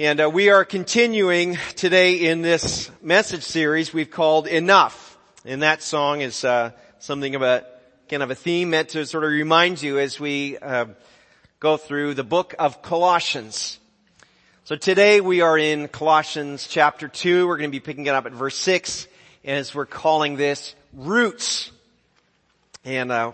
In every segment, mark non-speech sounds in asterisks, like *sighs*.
And uh, we are continuing today in this message series we've called Enough. And that song is uh, something of a kind of a theme meant to sort of remind you as we uh, go through the book of Colossians. So today we are in Colossians chapter 2. We're going to be picking it up at verse 6 as we're calling this Roots. And I uh,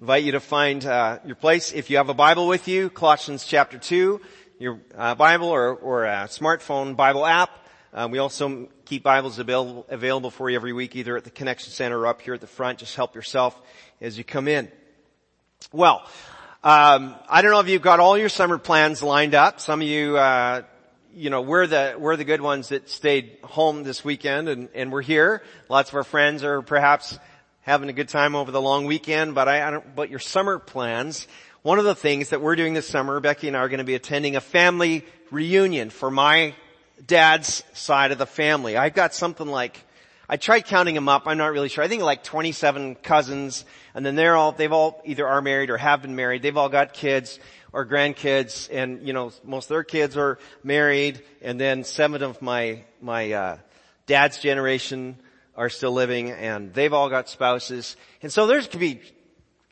invite you to find uh, your place. If you have a Bible with you, Colossians chapter 2 your uh, Bible or, or a smartphone Bible app. Um, we also keep Bibles available, available for you every week, either at the Connection Center or up here at the front. Just help yourself as you come in. Well, um, I don't know if you've got all your summer plans lined up. Some of you, uh, you know, we're the we're the good ones that stayed home this weekend, and, and we're here. Lots of our friends are perhaps having a good time over the long weekend, but I, I don't. But your summer plans one of the things that we're doing this summer, Becky and I are going to be attending a family reunion for my dad's side of the family. I've got something like, I tried counting them up, I'm not really sure. I think like 27 cousins, and then they're all, they've all either are married or have been married. They've all got kids or grandkids, and you know, most of their kids are married, and then seven of my, my, uh, dad's generation are still living, and they've all got spouses. And so there's could be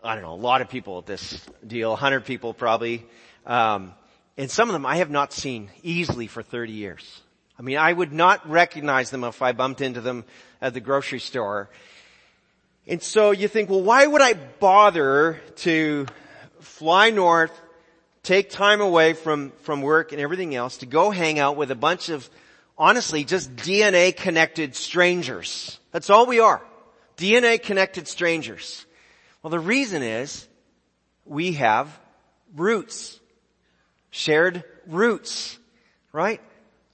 I don't know, a lot of people at this deal, 100 people probably. Um, and some of them I have not seen easily for 30 years. I mean, I would not recognize them if I bumped into them at the grocery store. And so you think, well, why would I bother to fly north, take time away from, from work and everything else to go hang out with a bunch of, honestly, just DNA connected strangers. That's all we are. DNA connected strangers. Well, the reason is we have roots. Shared roots. Right?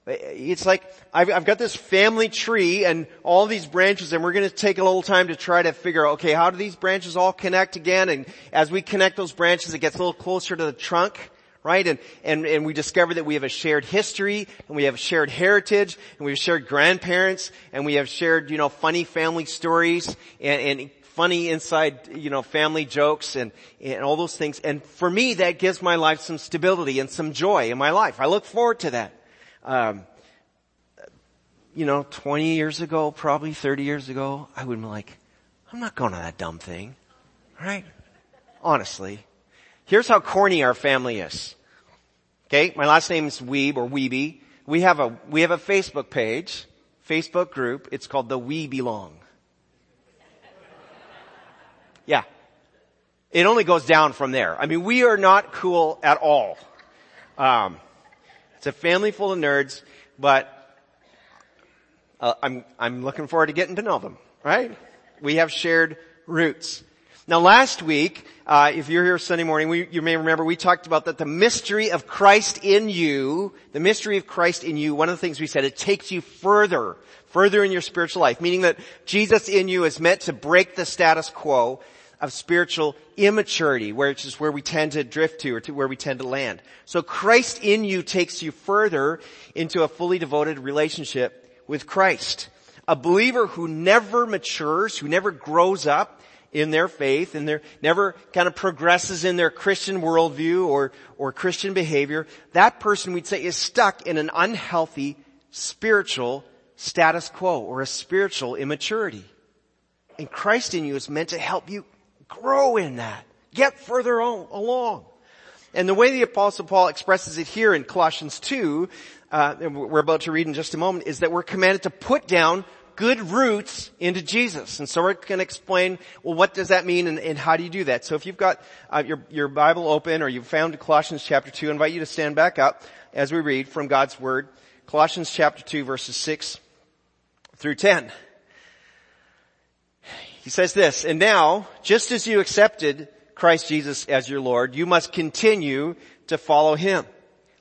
It's like, I've, I've, got this family tree and all these branches and we're going to take a little time to try to figure out, okay, how do these branches all connect again? And as we connect those branches, it gets a little closer to the trunk, right? And, and, and we discover that we have a shared history and we have a shared heritage and we have shared grandparents and we have shared, you know, funny family stories and, and funny inside, you know, family jokes and, and all those things. And for me, that gives my life some stability and some joy in my life. I look forward to that. Um, you know, 20 years ago, probably 30 years ago, I would be like, I'm not going to that dumb thing. Right? Honestly. Here's how corny our family is. Okay? My last name is Weeb or Weeby. We have a, we have a Facebook page, Facebook group. It's called the We Belong. Yeah. It only goes down from there. I mean, we are not cool at all. Um, it's a family full of nerds, but uh, I'm I'm looking forward to getting to know them. Right? We have shared roots. Now, last week, uh, if you're here Sunday morning, we, you may remember we talked about that the mystery of Christ in you, the mystery of Christ in you. One of the things we said it takes you further, further in your spiritual life, meaning that Jesus in you is meant to break the status quo of spiritual immaturity, which is where we tend to drift to or to where we tend to land. So Christ in you takes you further into a fully devoted relationship with Christ. A believer who never matures, who never grows up in their faith and their never kind of progresses in their Christian worldview or, or Christian behavior, that person we'd say is stuck in an unhealthy spiritual status quo or a spiritual immaturity. And Christ in you is meant to help you grow in that. Get further on, along. And the way the apostle Paul expresses it here in Colossians 2, uh, we're about to read in just a moment, is that we're commanded to put down good roots into Jesus. And so we're going to explain, well, what does that mean and, and how do you do that? So if you've got uh, your, your Bible open or you've found Colossians chapter 2, I invite you to stand back up as we read from God's Word. Colossians chapter 2 verses 6 through 10. He says this, and now, just as you accepted Christ Jesus as your Lord, you must continue to follow Him.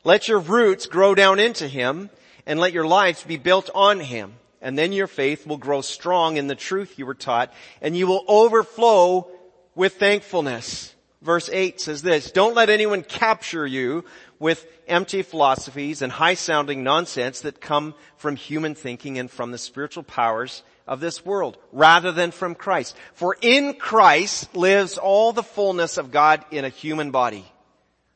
Let your roots grow down into Him and let your lives be built on Him. And then your faith will grow strong in the truth you were taught and you will overflow with thankfulness. Verse 8 says this, don't let anyone capture you with empty philosophies and high sounding nonsense that come from human thinking and from the spiritual powers of this world rather than from Christ. For in Christ lives all the fullness of God in a human body.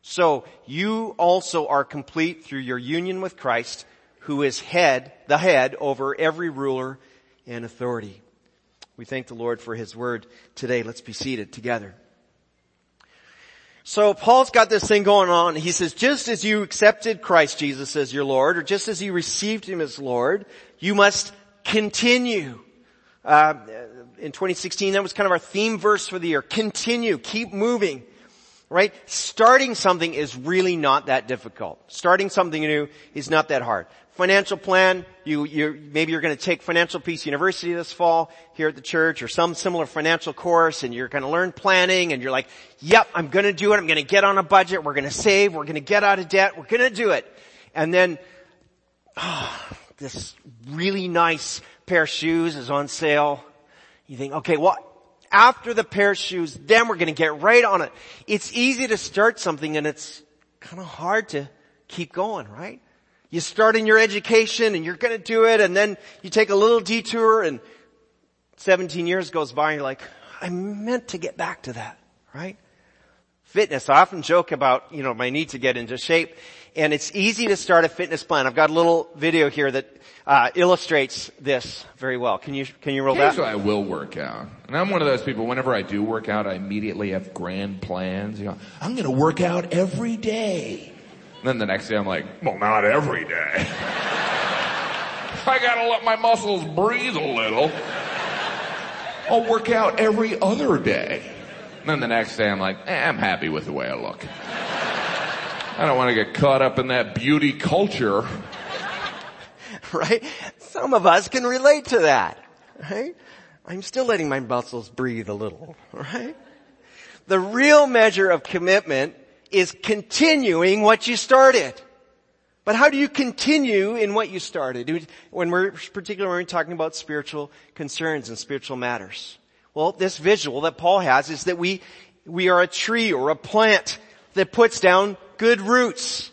So you also are complete through your union with Christ, who is head, the head over every ruler and authority. We thank the Lord for His word today. Let's be seated together. So Paul's got this thing going on. He says, just as you accepted Christ Jesus as your Lord, or just as you received Him as Lord, you must continue. Uh, in 2016, that was kind of our theme verse for the year. Continue, keep moving. Right? Starting something is really not that difficult. Starting something new is not that hard financial plan. You, you, maybe you're going to take Financial Peace University this fall here at the church or some similar financial course and you're going to learn planning and you're like, yep, I'm going to do it. I'm going to get on a budget. We're going to save. We're going to get out of debt. We're going to do it. And then, oh, *sighs* this really nice pair of shoes is on sale. You think, okay, well, after the pair of shoes, then we're going to get right on it. It's easy to start something and it's kind of hard to keep going, right? You start in your education and you're gonna do it and then you take a little detour and 17 years goes by and you're like, I meant to get back to that, right? Fitness. I often joke about, you know, my need to get into shape and it's easy to start a fitness plan. I've got a little video here that uh, illustrates this very well. Can you can you roll that? I will work out, and I'm one of those people. Whenever I do work out, I immediately have grand plans. You know, I'm going to work out every day And then the next day I'm like, well, not every day. *laughs* I gotta let my muscles breathe a little. I'll work out every other day. And then the next day I'm like, eh, I'm happy with the way I look. I don't want to get caught up in that beauty culture. *laughs* Right? Some of us can relate to that. Right? I'm still letting my muscles breathe a little. Right? The real measure of commitment is continuing what you started. But how do you continue in what you started? When we're, particularly when we're talking about spiritual concerns and spiritual matters. Well, this visual that Paul has is that we, we are a tree or a plant that puts down good roots.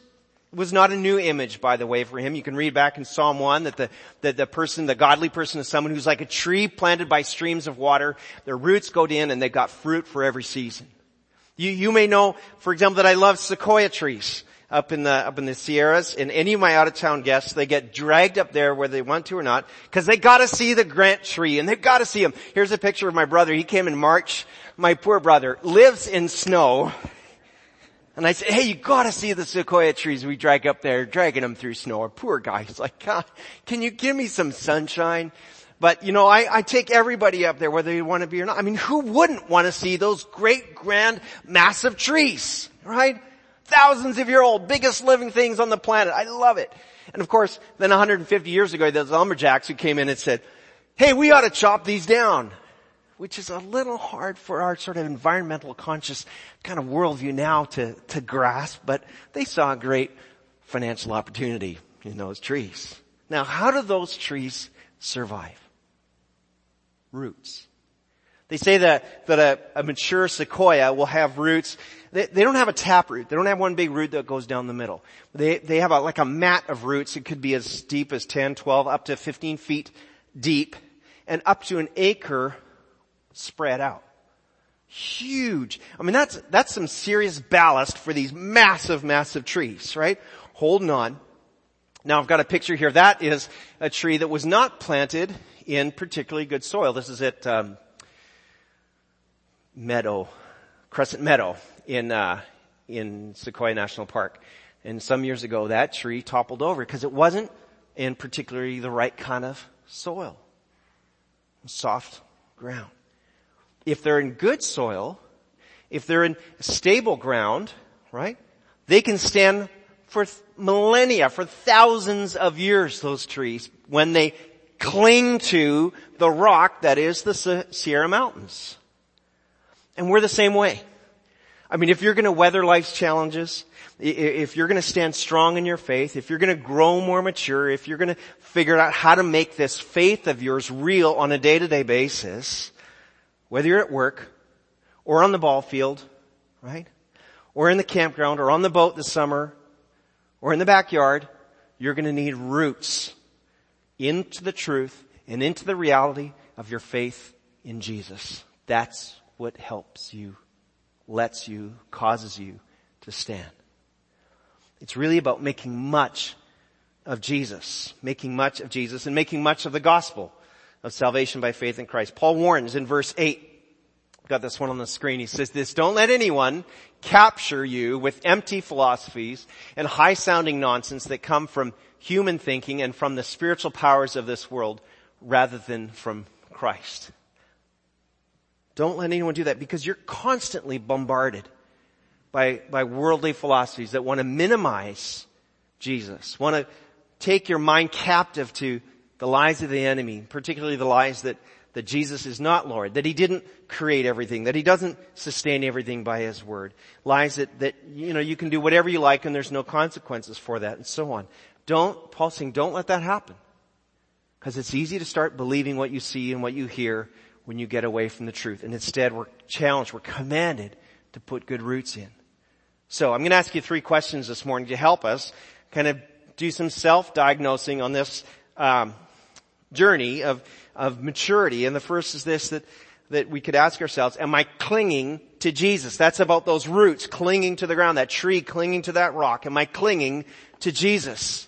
Was not a new image, by the way, for him. You can read back in Psalm 1 that the, that the person, the godly person is someone who's like a tree planted by streams of water. Their roots go in and they've got fruit for every season. You, you may know, for example, that I love sequoia trees up in the, up in the Sierras. And any of my out of town guests, they get dragged up there whether they want to or not, cause they gotta see the Grant tree and they've gotta see him. Here's a picture of my brother. He came in March. My poor brother lives in snow. And I said, hey, you gotta see the sequoia trees we drag up there, dragging them through snow. Our poor guy. He's like, God, can you give me some sunshine? But you know, I, I take everybody up there, whether you want to be or not. I mean, who wouldn't want to see those great, grand, massive trees, right? Thousands of year old, biggest living things on the planet. I love it. And of course, then 150 years ago, those lumberjacks who came in and said, hey, we ought to chop these down. Which is a little hard for our sort of environmental conscious kind of worldview now to, to grasp, but they saw a great financial opportunity in those trees. Now, how do those trees survive? roots. They say that, that a, a mature sequoia will have roots. They, they, don't have a tap root. They don't have one big root that goes down the middle. They, they have a, like a mat of roots. It could be as deep as 10, 12, up to 15 feet deep and up to an acre spread out. Huge. I mean, that's, that's some serious ballast for these massive, massive trees, right? Holding on. Now I've got a picture here. That is a tree that was not planted in particularly good soil. This is at um, Meadow, Crescent Meadow in uh, in Sequoia National Park. And some years ago, that tree toppled over because it wasn't in particularly the right kind of soil, soft ground. If they're in good soil, if they're in stable ground, right, they can stand for millennia, for thousands of years, those trees, when they cling to the rock that is the Sierra Mountains. And we're the same way. I mean, if you're to weather life's challenges, if you're to stand strong in your faith, if you're to grow more mature, if you're to figure out how to make this faith of yours real on a day-to-day basis, whether you're at work or on the ball field, right? Or in the campground or on the boat this summer or in the backyard, you're going to need roots into the truth and into the reality of your faith in Jesus. That's what helps you, lets you, causes you to stand. It's really about making much of Jesus, making much of Jesus and making much of the gospel of salvation by faith in Christ. Paul warns in verse 8, got this one on the screen. He says this, don't let anyone capture you with empty philosophies and high sounding nonsense that come from human thinking and from the spiritual powers of this world rather than from Christ. Don't let anyone do that because you're constantly bombarded by, by worldly philosophies that want to minimize Jesus, want to take your mind captive to the lies of the enemy, particularly the lies that, that Jesus is not Lord, that He didn't create everything, that He doesn't sustain everything by His word. Lies that, that, you know, you can do whatever you like and there's no consequences for that and so on. Don't, Paul's saying, don't let that happen. Because it's easy to start believing what you see and what you hear when you get away from the truth. And instead we're challenged, we're commanded to put good roots in. So I'm going to ask you three questions this morning to help us kind of do some self-diagnosing on this um, journey of of maturity. And the first is this that that we could ask ourselves: Am I clinging to Jesus? That's about those roots clinging to the ground, that tree clinging to that rock. Am I clinging to Jesus?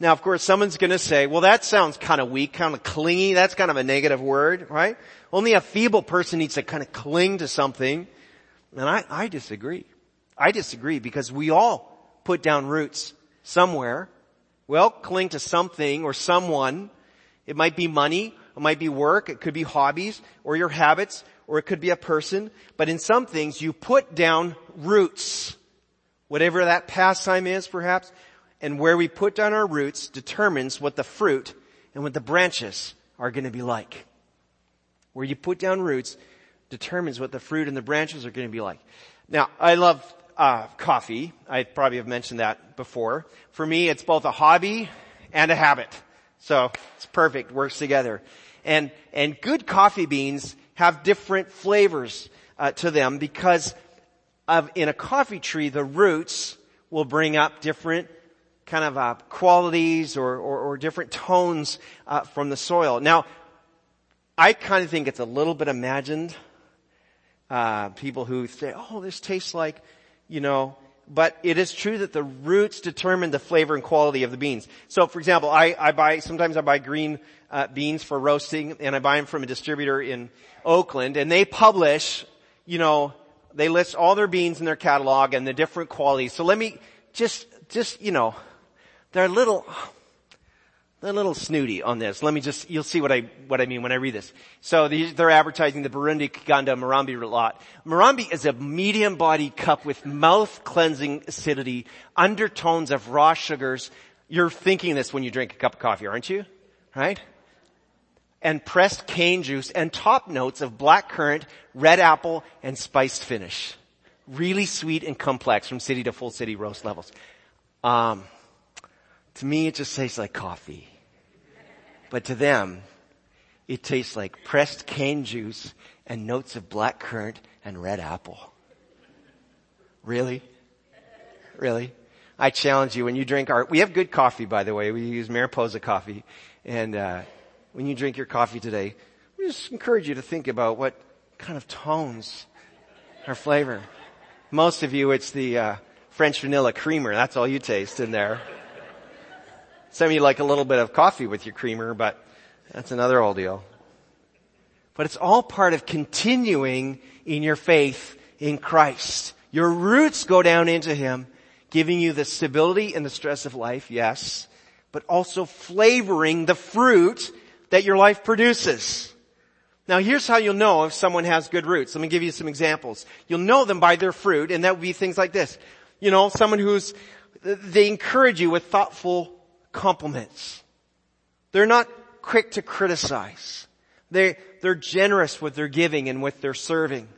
Now, of course, someone's going to say, "Well, that sounds kind of weak, kind of clingy. That's kind of a negative word, right?" Only a feeble person needs to kind of cling to something. And I, I disagree. I disagree because we all put down roots somewhere. Well, cling to something or someone. It might be money, it might be work, it could be hobbies or your habits, or it could be a person. But in some things you put down roots. Whatever that pastime is perhaps, and where we put down our roots determines what the fruit and what the branches are going to be like. Where you put down roots determines what the fruit and the branches are going to be like. Now, I love uh, coffee. I probably have mentioned that before. For me, it's both a hobby and a habit. So it's perfect, works together. And, and good coffee beans have different flavors uh, to them because of, in a coffee tree, the roots will bring up different kind of uh, qualities or, or, or, different tones uh, from the soil. Now, I kind of think it's a little bit imagined. Uh, people who say, "Oh, this tastes like," you know, but it is true that the roots determine the flavor and quality of the beans. So, for example, I, I buy sometimes I buy green uh, beans for roasting, and I buy them from a distributor in Oakland, and they publish, you know, they list all their beans in their catalog and the different qualities. So let me just, just you know, they're little a little snooty on this. Let me just, you'll see what I, what I mean when I read this. So they're advertising the Burundi Kiganda Murambi lot. Murambi is a medium bodied cup with mouth cleansing acidity, undertones of raw sugars. You're thinking this when you drink a cup of coffee, aren't you? Right? And pressed cane juice and top notes of black currant, red apple, and spiced finish. Really sweet and complex from city to full city roast levels. Um, to me, it just tastes like coffee. But to them, it tastes like pressed cane juice and notes of black currant and red apple. Really? Really? I challenge you when you drink our, we have good coffee by the way, we use Mariposa coffee, and uh, when you drink your coffee today, we just encourage you to think about what kind of tones are flavor. Most of you, it's the uh, French vanilla creamer, that's all you taste in there. Some of you like a little bit of coffee with your creamer, but that's another old deal. But it's all part of continuing in your faith in Christ. Your roots go down into Him, giving you the stability and the stress of life, yes, but also flavoring the fruit that your life produces. Now here's how you'll know if someone has good roots. Let me give you some examples. You'll know them by their fruit, and that would be things like this. You know, someone who's, they encourage you with thoughtful compliments. They're not quick to criticize. They, they're generous with their giving and with their serving.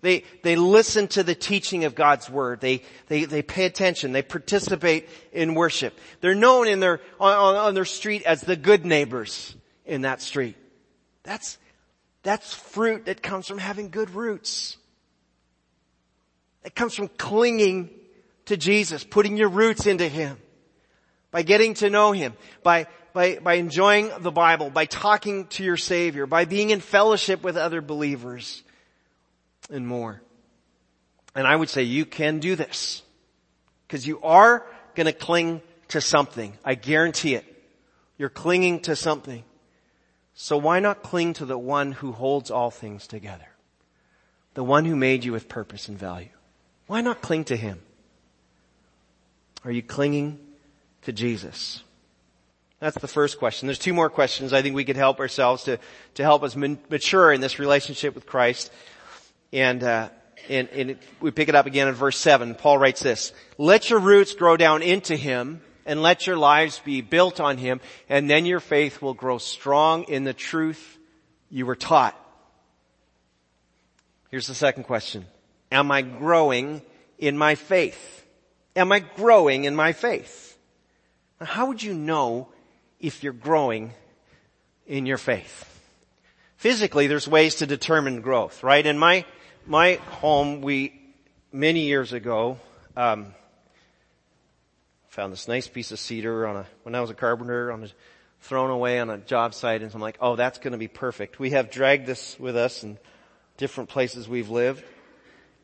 They, they listen to the teaching of God's Word. They, they, they pay attention. They participate in worship. They're known in their, on, on their street as the good neighbors in that street. That's, that's fruit that comes from having good roots. It comes from clinging to Jesus, putting your roots into Him by getting to know Him, by, by, by enjoying the Bible, by talking to your Savior, by being in fellowship with other believers, and more. And I would say you can do this. Because you are gonna cling to something. I guarantee it. You're clinging to something. So why not cling to the one who holds all things together? The one who made you with purpose and value. Why not cling to him? Are you clinging to Jesus? That's the first question. There's two more questions I think we could help ourselves to, to help us mature in this relationship with Christ. And, uh, and, and we pick it up again in verse 7. Paul writes this, Let your roots grow down into Him and let your lives be built on Him and then your faith will grow strong in the truth you were taught. Here's the second question. Am I growing in my faith? Am I growing in my faith? How would you know if you're growing in your faith? Physically, there's ways to determine growth, right? In my, my home, we, many years ago, um, found this nice piece of cedar on a, when I was a carpenter, on a, thrown away on a job site, and I'm like, oh, that's gonna be perfect. We have dragged this with us in different places we've lived,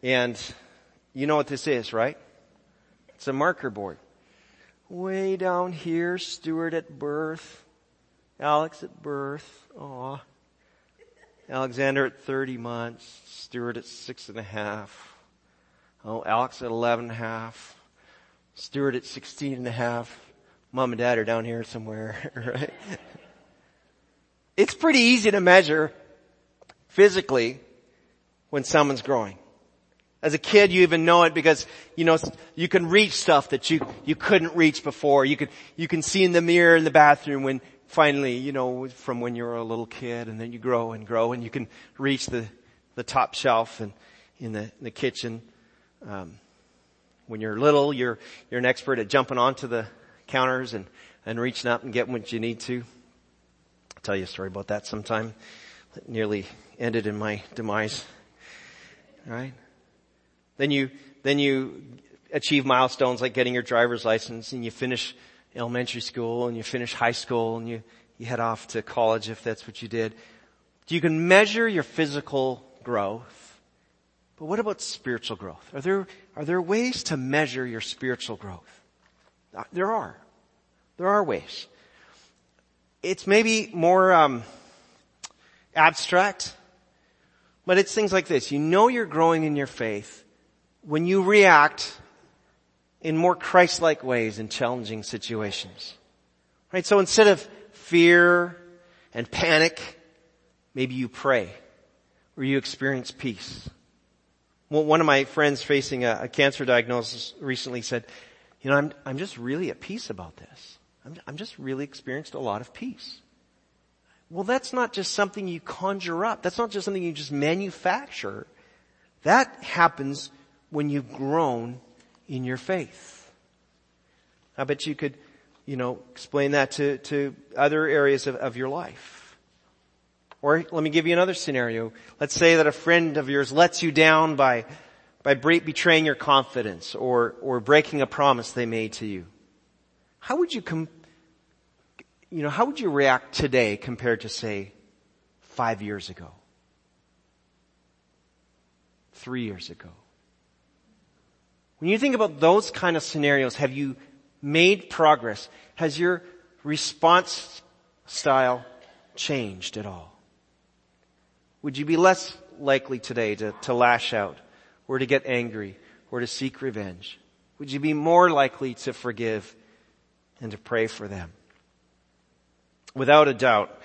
and you know what this is, right? It's a marker board. Way down here, Stuart at birth, Alex at birth, aw. Alexander at 30 months, Stuart at six and a half. Oh, Alex at 11 and a half, Stuart at 16 and a half. Mom and dad are down here somewhere, *laughs* right? It's pretty easy to measure physically when someone's growing. As a kid, you even know it because, you know, you can reach stuff that you, you couldn't reach before. You can, you can see in the mirror in the bathroom when finally, you know, from when you were a little kid and then you grow and grow and you can reach the, the top shelf and in the, in the kitchen. Um, when you're little, you're, you're an expert at jumping onto the counters and, and reaching up and getting what you need to. I'll tell you a story about that sometime. That nearly ended in my demise. Right? Then you, then you achieve milestones like getting your driver's license and you finish elementary school and you finish high school and you, you head off to college if that's what you did. You can measure your physical growth, but what about spiritual growth? Are there, are there ways to measure your spiritual growth? Uh, there are. There are ways. It's maybe more um, abstract, but it's things like this. You know you're growing in your faith when you react in more Christ-like ways in challenging situations. Right? So instead of fear and panic, maybe you pray or you experience peace. One of my friends facing a, a, cancer diagnosis recently said, you know, I'm, I'm just really at peace about this. I'm, I'm just really experienced a lot of peace. Well, that's not just something you conjure up. That's not just something you just manufacture. That happens when you've grown in your faith. I bet you could, you know, explain that to, to other areas of, of your life. Or let me give you another scenario. Let's say that a friend of yours lets you down by, by betraying your confidence or, or breaking a promise they made to you. How would you com- you know, how would you react today compared to say five years ago? Three years ago? When you think about those kind of scenarios, have you made progress? Has your response style changed at all? Would you be less likely today to, to lash out or to get angry or to seek revenge? Would you be more likely to forgive and to pray for them? Without a doubt,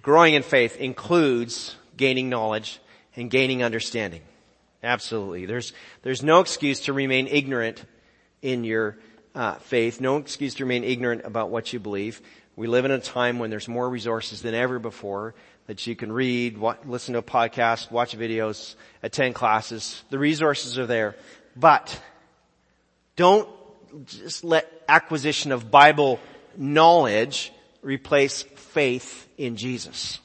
growing in faith includes gaining knowledge and gaining understanding. Absolutely. There's, there's no excuse to remain ignorant in your uh, faith. No excuse to remain ignorant about what you believe. We live in a time when there's more resources than ever before that you can read, listen to a podcast, watch videos, attend classes. The resources are there. But don't just let acquisition of Bible knowledge replace faith in Jesus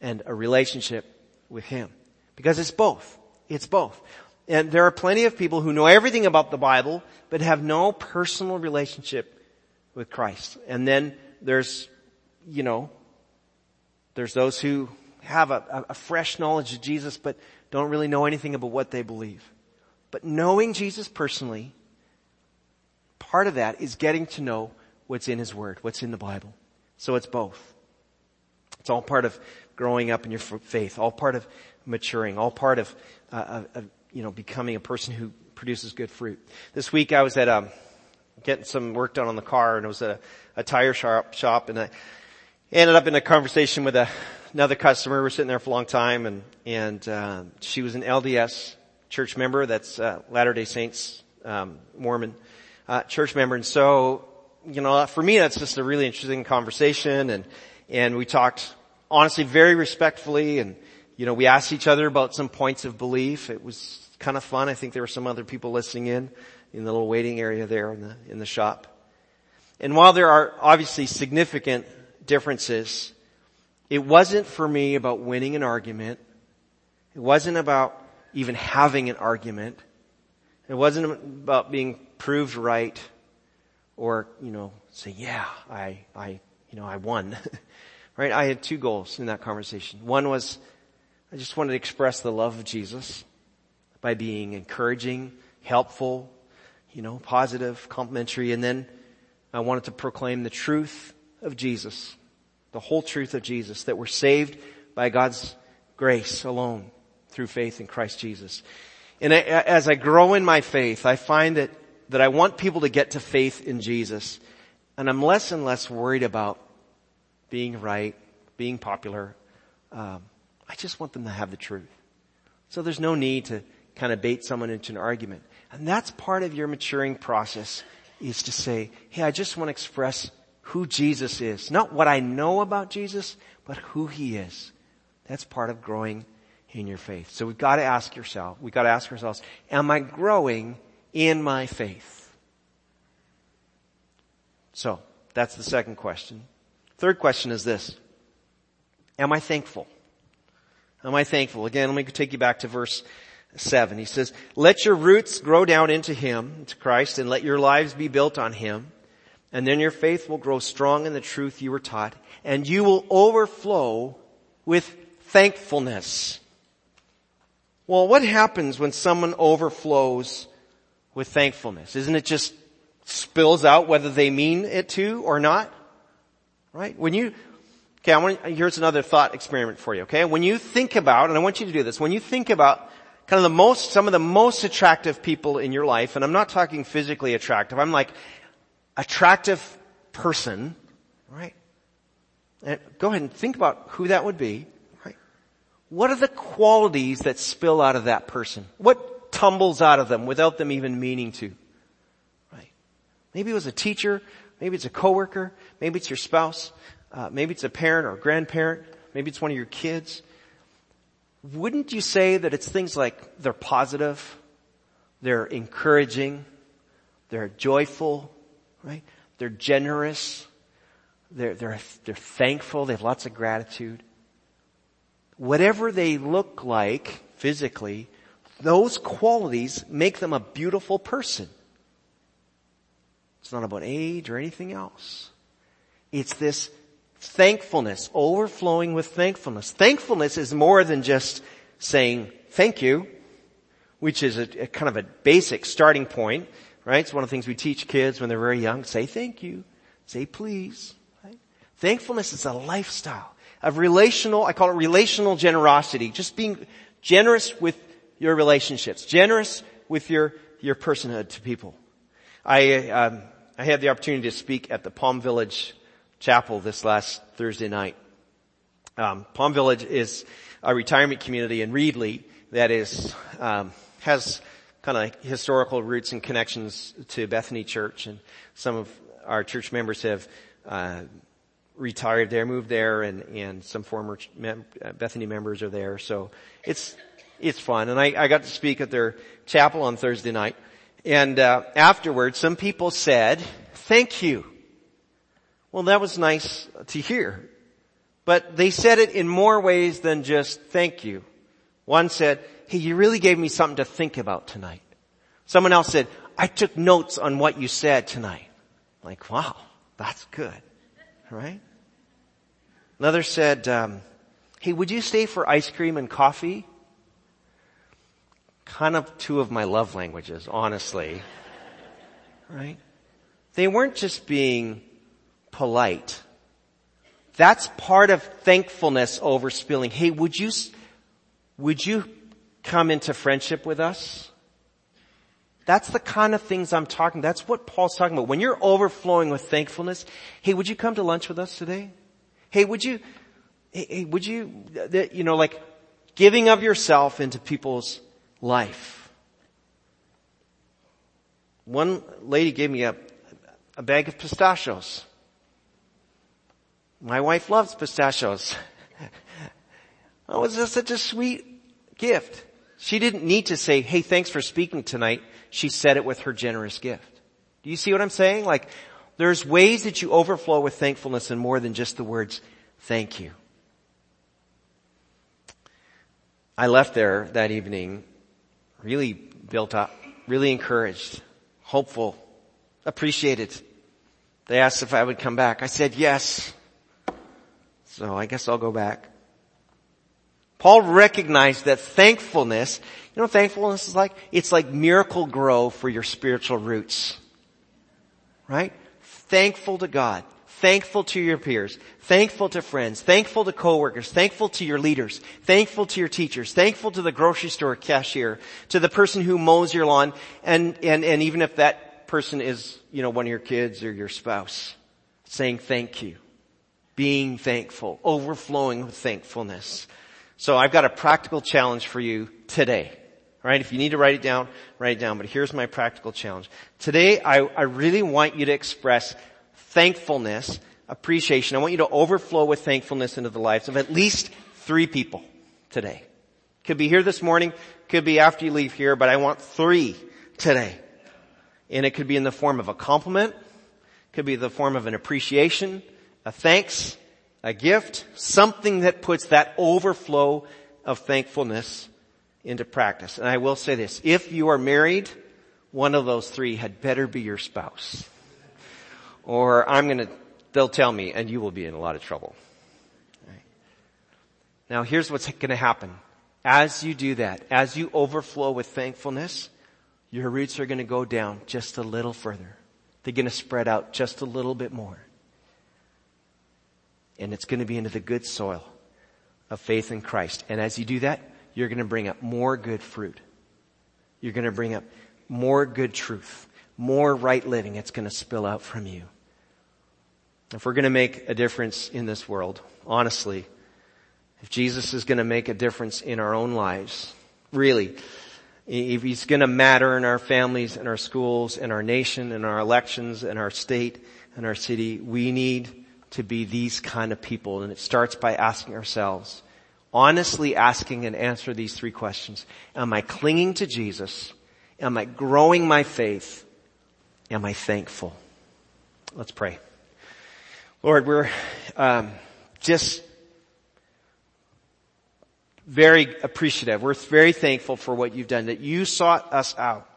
and a relationship with Him. Because it's both. It's both. And there are plenty of people who know everything about the Bible, but have no personal relationship with Christ. And then there's, you know, there's those who have a, a, fresh knowledge of Jesus, but don't really know anything about what they believe. But knowing Jesus personally, part of that is getting to know what's in His Word, what's in the Bible. So it's both. It's all part of growing up in your faith, all part of maturing, all part of, uh, of, you know, becoming a person who produces good fruit. This week I was at, um, getting some work done on the car and it was a, a tire shop, shop and I ended up in a conversation with a, another customer. We're sitting there for a long time and, and, uh, she was an LDS church member. That's, uh, Latter-day Saints, um, Mormon, uh, church member. And so, you know, for me, that's just a really interesting conversation and, and we talked honestly very respectfully and, you know, we asked each other about some points of belief. It was kind of fun. I think there were some other people listening in, in the little waiting area there in the, in the shop. And while there are obviously significant differences, it wasn't for me about winning an argument. It wasn't about even having an argument. It wasn't about being proved right or, you know, say, yeah, I, I, you know, I won. *laughs* right? I had two goals in that conversation. One was I just wanted to express the love of Jesus by being encouraging, helpful, you know, positive, complimentary, and then I wanted to proclaim the truth of Jesus, the whole truth of Jesus, that we're saved by God's grace alone through faith in Christ Jesus. And I, as I grow in my faith, I find that, that I want people to get to faith in Jesus. And I'm less and less worried about being right, being popular. Um, I just want them to have the truth. So there's no need to kind of bait someone into an argument. And that's part of your maturing process is to say, hey, I just want to express who Jesus is. Not what I know about Jesus, but who he is. That's part of growing in your faith. So we've got to ask yourself, we've got to ask ourselves, am I growing in my faith? So, that's the second question. Third question is this. Am I thankful? Am I thankful? Again, let me take you back to verse 7. He says, let your roots grow down into Him, to Christ, and let your lives be built on Him. And then your faith will grow strong in the truth you were taught, and you will overflow with thankfulness. Well, what happens when someone overflows with thankfulness? Isn't it just spills out whether they mean it to or not? Right? When you, okay, I want, here's another thought experiment for you, okay? When you think about, and I want you to do this, when you think about kind of the most, some of the most attractive people in your life, and I'm not talking physically attractive, I'm like, attractive person, right? And go ahead and think about who that would be, right? What are the qualities that spill out of that person? What tumbles out of them without them even meaning to? Right? Maybe it was a teacher, maybe it's a coworker, Maybe it's your spouse. Uh, maybe it's a parent or a grandparent. Maybe it's one of your kids. Wouldn't you say that it's things like they're positive, they're encouraging, they're joyful, right? They're generous, they're, they're, they're thankful, they have lots of gratitude. Whatever they look like physically, those qualities make them a beautiful person. It's not about age or anything else. It's this thankfulness, overflowing with thankfulness. Thankfulness is more than just saying thank you, which is a, a, kind of a basic starting point, right? It's one of the things we teach kids when they're very young. Say thank you. Say please. Right? Thankfulness is a lifestyle of relational, I call it relational generosity. Just being generous with your relationships, generous with your, your personhood to people. I, um, I had the opportunity to speak at the Palm Village chapel this last Thursday night. Um, Palm Village is a retirement community in Reedley that is um, has kind of historical roots and connections to Bethany Church, and some of our church members have uh, retired there, moved there, and and some former mem- uh, Bethany members are there. So it's it's fun, and I, I got to speak at their chapel on Thursday night, and uh, afterwards, some people said, "Thank you." Well, that was nice to hear. But they said it in more ways than just thank you. One said, hey, you really gave me something to think about tonight. Someone else said, I took notes on what you said tonight. Like, wow, that's good. Right? Another said, um, hey, would you stay for ice cream and coffee? Kind of two of my love languages, honestly. Right? they weren't just being polite. That's part of thankfulness over spilling. Hey, would you, would you come into friendship with us? That's the kind of things I'm talking, that's what Paul's talking about. When you're overflowing with thankfulness, hey, would you come to lunch with us today? Hey, would you, hey, would you, you know, like giving of yourself into people's life. One lady gave me a, a bag of pistachios. My wife loves pistachios. that was just such a sweet gift. She didn't need to say, hey, thanks for speaking tonight. She said it with her generous gift. Do you see what I'm saying? Like, there's ways that you overflow with thankfulness and more than just the words, thank you. I left there that evening really built up, really encouraged, hopeful, appreciated. They asked if I would come back. I said yes. So I guess I'll go back. Paul recognized that thankfulness, you know thankfulness is like? It's like Miracle-Gro for your spiritual roots. Right? Thankful to God. Thankful to your peers. Thankful to friends. Thankful to coworkers. Thankful to your leaders. Thankful to your teachers. Thankful to the grocery store cashier. To the person who mows your lawn. And, and, and even if that person is, you know, one of your kids or your spouse. Saying thank you being thankful, overflowing with thankfulness. So I've got a practical challenge for you today. Alright, if you need to write it down, write it down, but here's my practical challenge. Today, I, I really want you to express thankfulness, appreciation. I want you to overflow with thankfulness into the lives of at least three people today. Could be here this morning, could be after you leave here, but I want three today. And it could be in the form of a compliment, could be the form of an appreciation, a thanks, a gift, something that puts that overflow of thankfulness into practice. And I will say this, if you are married, one of those three had better be your spouse. Or I'm gonna, they'll tell me and you will be in a lot of trouble. Now here's what's gonna happen. As you do that, as you overflow with thankfulness, your roots are gonna go down just a little further. They're gonna spread out just a little bit more and it's going to be into the good soil of faith in Christ. And as you do that, you're going to bring up more good fruit. You're going to bring up more good truth, more right living. It's going to spill out from you. If we're going to make a difference in this world, honestly, if Jesus is going to make a difference in our own lives, really, if he's going to matter in our families and our schools and our nation and our elections and our state and our city, we need to be these kind of people. And it starts by asking ourselves, honestly asking and answer these three questions. Am I clinging to Jesus? Am I growing my faith? Am I thankful? Let's pray. Lord, we're um, just very appreciative. We're very thankful for what you've done, that you sought us out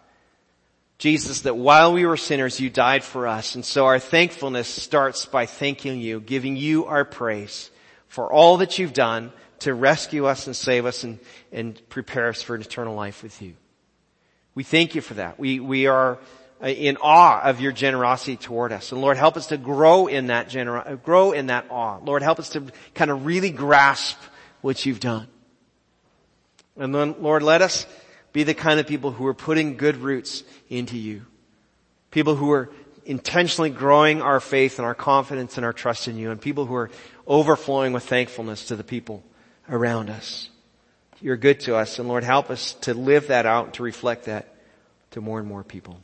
Jesus, that while we were sinners, you died for us. And so our thankfulness starts by thanking you, giving you our praise for all that you've done to rescue us and save us and, and prepare us for an eternal life with you. We thank you for that. We, we are uh, in awe of your generosity toward us. And Lord, help us to grow in that gener- grow in that awe. Lord, help us to kind of really grasp what you've done. And then, Lord, let us be the kind of people who are putting good roots into you. People who are intentionally growing our faith and our confidence and our trust in you and people who are overflowing with thankfulness to the people around us. You're good to us and Lord help us to live that out, and to reflect that to more and more people.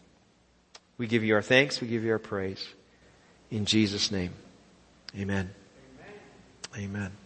We give you our thanks, we give you our praise. In Jesus name. Amen. Amen. Amen.